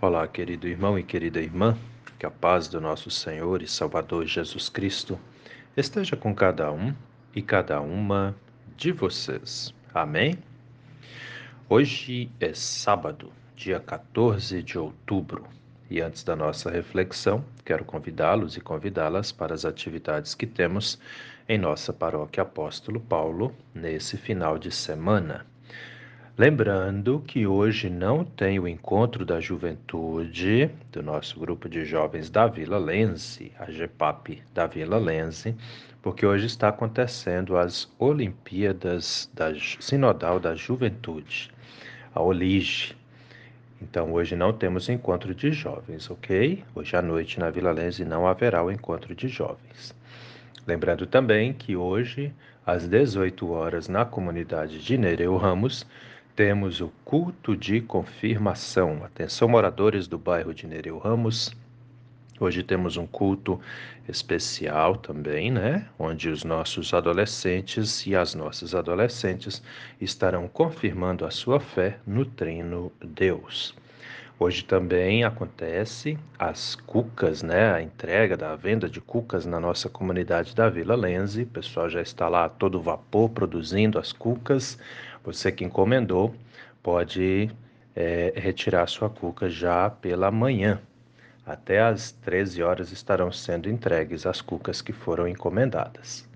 Olá, querido irmão e querida irmã, que a paz do nosso Senhor e Salvador Jesus Cristo esteja com cada um e cada uma de vocês. Amém? Hoje é sábado, dia 14 de outubro, e antes da nossa reflexão, quero convidá-los e convidá-las para as atividades que temos em nossa paróquia Apóstolo Paulo nesse final de semana. Lembrando que hoje não tem o encontro da juventude do nosso grupo de jovens da Vila Lense, a GEPAP da Vila Lense, porque hoje está acontecendo as Olimpíadas da Sinodal da Juventude, a OLIGE. Então hoje não temos encontro de jovens, ok? Hoje à noite na Vila Lense não haverá o encontro de jovens. Lembrando também que hoje, às 18 horas, na comunidade de Nereu Ramos, temos o culto de confirmação. Atenção, moradores do bairro de Nereu Ramos. Hoje temos um culto especial também, né? Onde os nossos adolescentes e as nossas adolescentes estarão confirmando a sua fé no treino Deus. Hoje também acontece as cucas, né? A entrega da venda de cucas na nossa comunidade da Vila Lenze. O pessoal já está lá todo vapor produzindo as cucas. Você que encomendou pode é, retirar sua cuca já pela manhã. Até às 13 horas estarão sendo entregues as cucas que foram encomendadas.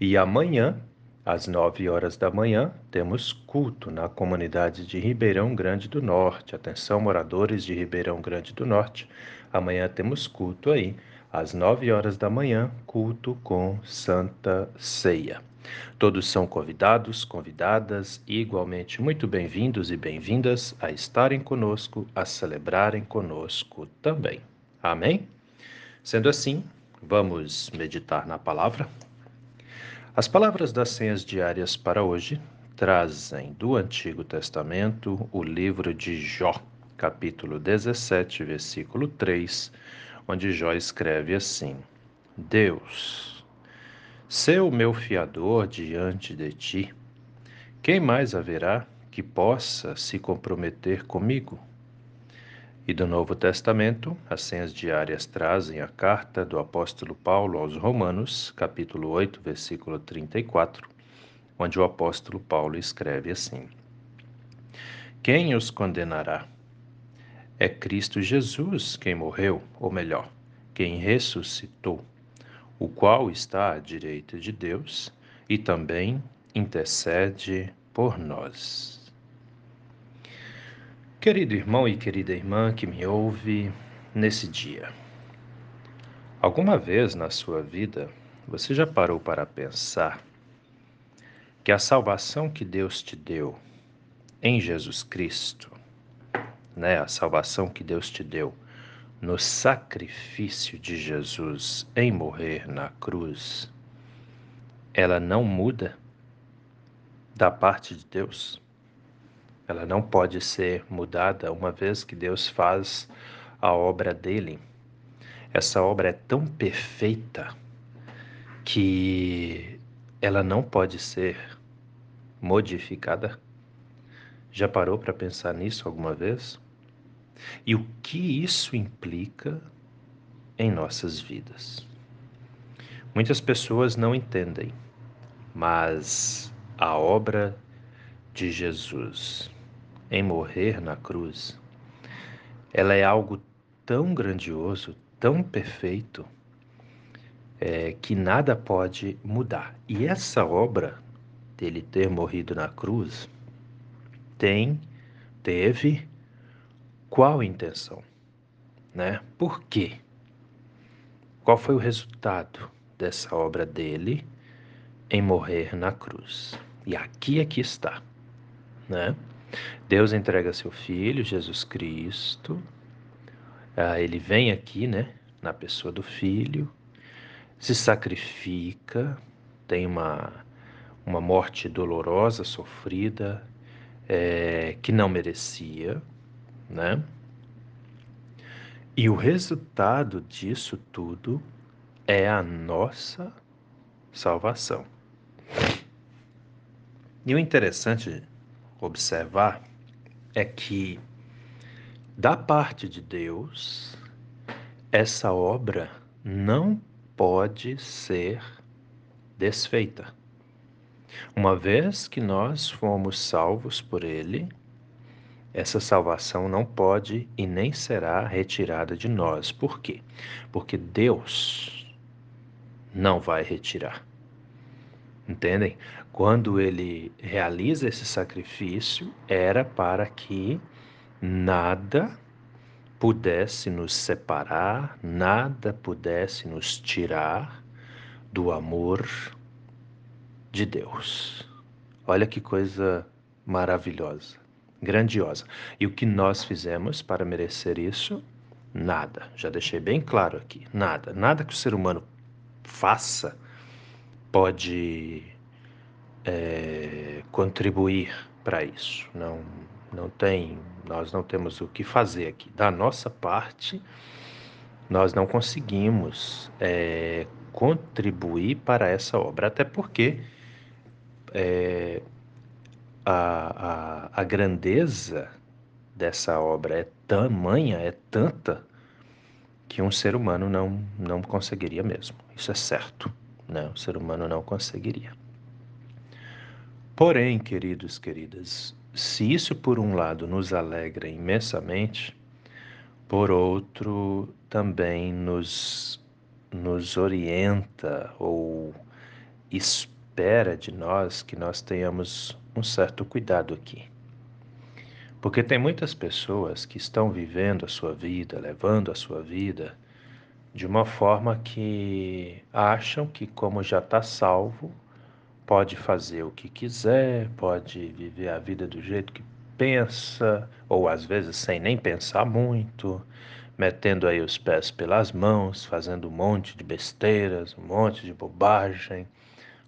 E amanhã às 9 horas da manhã, temos culto na comunidade de Ribeirão Grande do Norte. Atenção, moradores de Ribeirão Grande do Norte. Amanhã temos culto aí, às 9 horas da manhã, culto com Santa Ceia. Todos são convidados, convidadas, e igualmente muito bem-vindos e bem-vindas a estarem conosco, a celebrarem conosco também. Amém? Sendo assim, vamos meditar na palavra. As palavras das senhas diárias para hoje trazem do Antigo Testamento o livro de Jó, capítulo 17, versículo 3, onde Jó escreve assim: Deus, seu meu fiador diante de ti, quem mais haverá que possa se comprometer comigo? E do Novo Testamento, as senhas diárias trazem a carta do apóstolo Paulo aos Romanos, capítulo 8, versículo 34, onde o apóstolo Paulo escreve assim: Quem os condenará? É Cristo Jesus quem morreu, ou melhor, quem ressuscitou, o qual está à direita de Deus e também intercede por nós. Querido irmão e querida irmã que me ouve nesse dia, alguma vez na sua vida você já parou para pensar que a salvação que Deus te deu em Jesus Cristo, né, a salvação que Deus te deu no sacrifício de Jesus em morrer na cruz, ela não muda da parte de Deus? Ela não pode ser mudada uma vez que Deus faz a obra dele. Essa obra é tão perfeita que ela não pode ser modificada. Já parou para pensar nisso alguma vez? E o que isso implica em nossas vidas? Muitas pessoas não entendem, mas a obra de Jesus em morrer na cruz, ela é algo tão grandioso, tão perfeito, é, que nada pode mudar. E essa obra dele ter morrido na cruz tem, teve qual intenção, né? Por quê? Qual foi o resultado dessa obra dele em morrer na cruz? E aqui é que está né? Deus entrega seu filho, Jesus Cristo. Ah, ele vem aqui, né, na pessoa do filho, se sacrifica, tem uma, uma morte dolorosa, sofrida, é, que não merecia, né? E o resultado disso tudo é a nossa salvação. E o interessante observar é que da parte de Deus, essa obra não pode ser desfeita. Uma vez que nós fomos salvos por Ele, essa salvação não pode e nem será retirada de nós. Por quê? Porque Deus não vai retirar. Entendem? Quando ele realiza esse sacrifício, era para que nada pudesse nos separar, nada pudesse nos tirar do amor de Deus. Olha que coisa maravilhosa, grandiosa. E o que nós fizemos para merecer isso? Nada. Já deixei bem claro aqui. Nada. Nada que o ser humano faça pode é, contribuir para isso. Não, não tem, nós não temos o que fazer aqui. Da nossa parte, nós não conseguimos é, contribuir para essa obra, até porque é, a, a, a grandeza dessa obra é tamanha, é tanta, que um ser humano não, não conseguiria mesmo. Isso é certo. Né? O ser humano não conseguiria. Porém, queridos, queridas, se isso por um lado nos alegra imensamente, por outro também nos, nos orienta ou espera de nós que nós tenhamos um certo cuidado aqui. Porque tem muitas pessoas que estão vivendo a sua vida, levando a sua vida de uma forma que acham que, como já está salvo, pode fazer o que quiser, pode viver a vida do jeito que pensa, ou às vezes sem nem pensar muito, metendo aí os pés pelas mãos, fazendo um monte de besteiras, um monte de bobagem,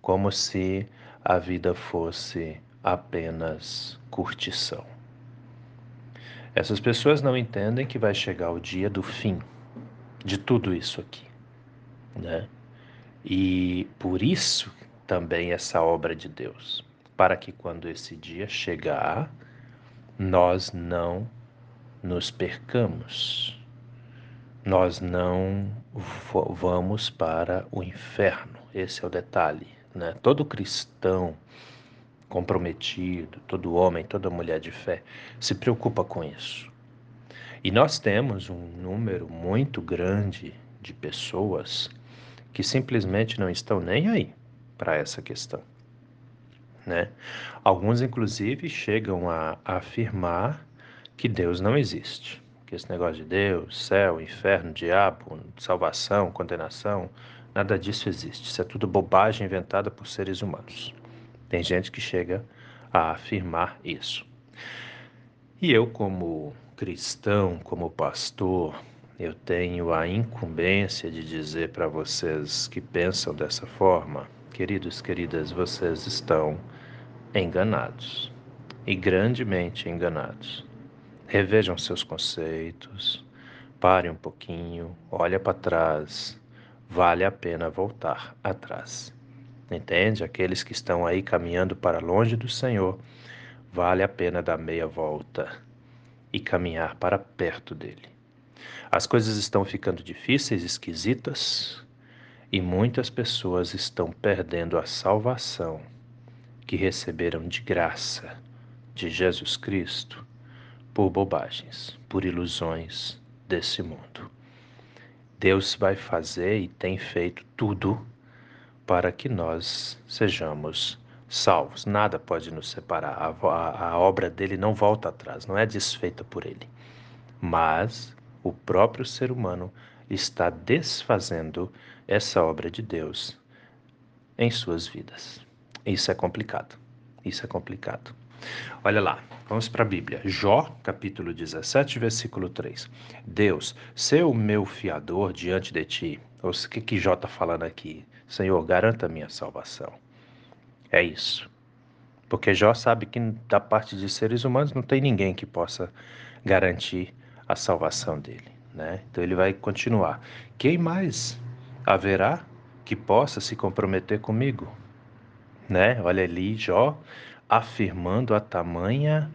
como se a vida fosse apenas curtição. Essas pessoas não entendem que vai chegar o dia do fim de tudo isso aqui, né? E por isso também essa obra de Deus, para que quando esse dia chegar, nós não nos percamos, nós não vamos para o inferno. Esse é o detalhe, né? Todo cristão comprometido, todo homem, toda mulher de fé se preocupa com isso. E nós temos um número muito grande de pessoas que simplesmente não estão nem aí para essa questão. Né? Alguns, inclusive, chegam a, afirmar que Deus não existe. Que esse negócio de Deus, céu, inferno, diabo, salvação, condenação, nada disso existe. Isso é tudo bobagem inventada por seres humanos. Tem gente que chega a afirmar isso. E eu, como cristão, como pastor, eu tenho a incumbência de dizer para vocês que pensam dessa forma, queridos, queridas, vocês estão enganados e grandemente enganados. Revejam seus conceitos, pare um pouquinho, olha para trás, vale a pena voltar atrás. Entende? Aqueles que estão aí caminhando para longe do Senhor, vale a pena dar meia volta e caminhar para perto dele. As coisas estão ficando difíceis, esquisitas, e muitas pessoas estão perdendo a salvação que receberam de graça de Jesus Cristo por bobagens, por ilusões desse mundo. Deus vai fazer e tem feito tudo para que nós sejamos salvos. Nada pode nos separar. A, a, a, obra dele não volta atrás, não é desfeita por ele. Mas o próprio ser humano está desfazendo essa obra de Deus em suas vidas. Isso é complicado. Isso é complicado. Olha lá, vamos para a Bíblia. Jó, capítulo 17, versículo 3. Deus, ser o meu fiador diante de ti. O que, que Jó está falando aqui? Senhor, garanta a minha salvação. É isso. Porque Jó sabe que da parte de seres humanos não tem ninguém que possa garantir a salvação dele. Né? Então ele vai continuar. Quem mais haverá que possa se comprometer comigo? Né? Olha ali, Jó afirmando a tamanha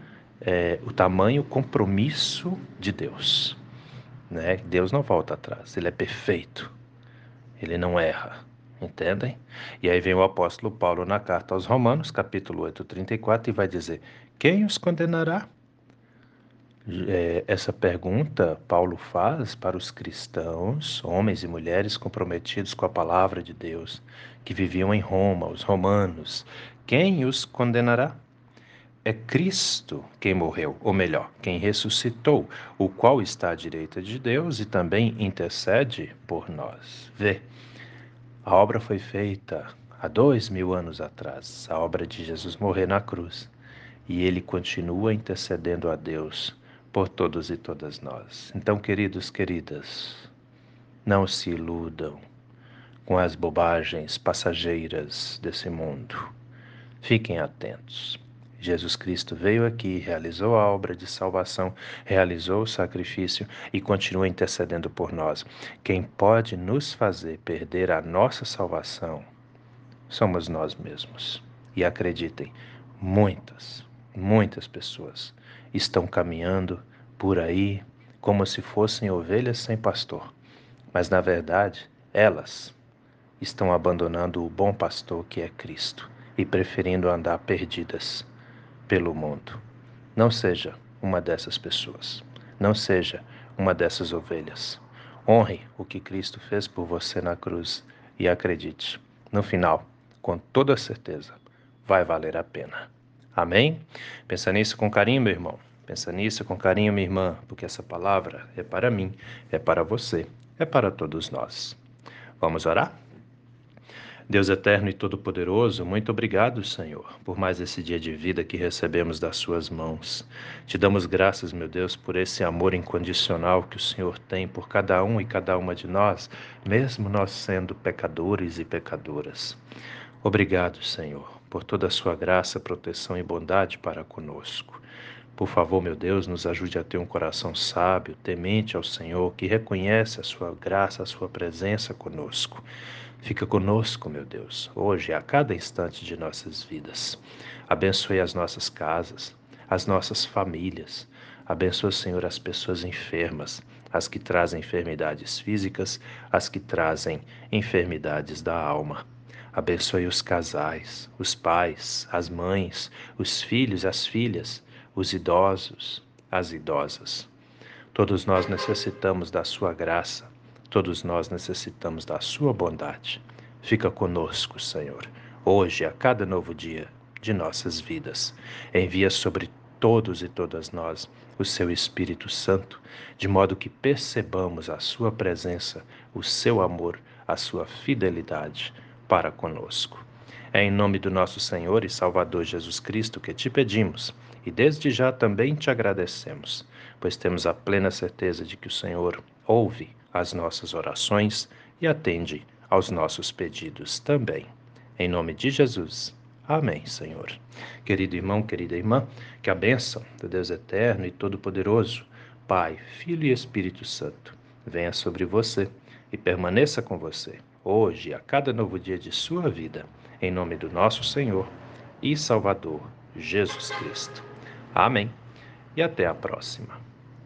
é, o tamanho compromisso de Deus. Né? Deus não volta atrás, ele é perfeito, ele não erra. Entendem? E aí vem o apóstolo Paulo na carta aos Romanos, capítulo 8, 34, e vai dizer: Quem os condenará? É, essa pergunta Paulo faz para os cristãos, homens e mulheres comprometidos com a palavra de Deus, que viviam em Roma, os romanos. Quem os condenará? É Cristo quem morreu, ou melhor, quem ressuscitou, o qual está à direita de Deus e também intercede por nós. Vê, a obra foi feita há dois mil anos atrás, a obra de Jesus morrer na cruz, e ele continua intercedendo a Deus por todos e todas nós. Então, queridos, queridas, não se iludam com as bobagens passageiras desse mundo. Fiquem atentos. Jesus Cristo veio aqui, realizou a obra de salvação, realizou o sacrifício e continua intercedendo por nós. Quem pode nos fazer perder a nossa salvação somos nós mesmos. E acreditem, muitas, muitas pessoas estão caminhando por aí como se fossem ovelhas sem pastor. Mas, na verdade, elas estão abandonando o bom pastor que é Cristo e preferindo andar perdidas pelo mundo. Não seja uma dessas pessoas. Não seja uma dessas ovelhas. Honre o que Cristo fez por você na cruz e acredite, no final, com toda certeza, vai valer a pena. Amém? Pensa nisso com carinho, meu irmão. Pensa nisso com carinho, minha irmã, porque essa palavra é para mim, é para você, é para todos nós. Vamos orar? Deus eterno e todo-poderoso, muito obrigado, Senhor, por mais esse dia de vida que recebemos das Suas mãos. Te damos graças, meu Deus, por esse amor incondicional que o Senhor tem por cada um e cada uma de nós, mesmo nós sendo pecadores e pecadoras. Obrigado, Senhor, por toda a sua graça, proteção e bondade para conosco. Por favor, meu Deus, nos ajude a ter um coração sábio, temente ao Senhor, que reconhece a sua graça, a sua presença conosco. Fica conosco, meu Deus, hoje, a cada instante de nossas vidas. Abençoe as nossas casas, as nossas famílias. Abençoe, Senhor, as pessoas enfermas, as que trazem enfermidades físicas, as que trazem enfermidades da alma. Abençoe os casais, os pais, as mães, os filhos, as filhas, os idosos, as idosas. Todos nós necessitamos da Sua graça, todos nós necessitamos da Sua bondade. Fica conosco, Senhor, hoje, a cada novo dia de nossas vidas. Envia sobre todos e todas nós o Seu Espírito Santo, de modo que percebamos a Sua presença, o Seu amor, a Sua fidelidade para conosco. É em nome do nosso Senhor e Salvador Jesus Cristo que te pedimos e desde já também te agradecemos, pois temos a plena certeza de que o Senhor ouve as nossas orações e atende aos nossos pedidos também. Em nome de Jesus. Amém, Senhor. Querido irmão, querida irmã, que a bênção do Deus eterno e todo-poderoso, Pai, Filho e Espírito Santo, venha sobre você e permaneça com você hoje e a cada novo dia de sua vida, em nome do nosso Senhor e Salvador, Jesus Cristo. Amém. E até a próxima.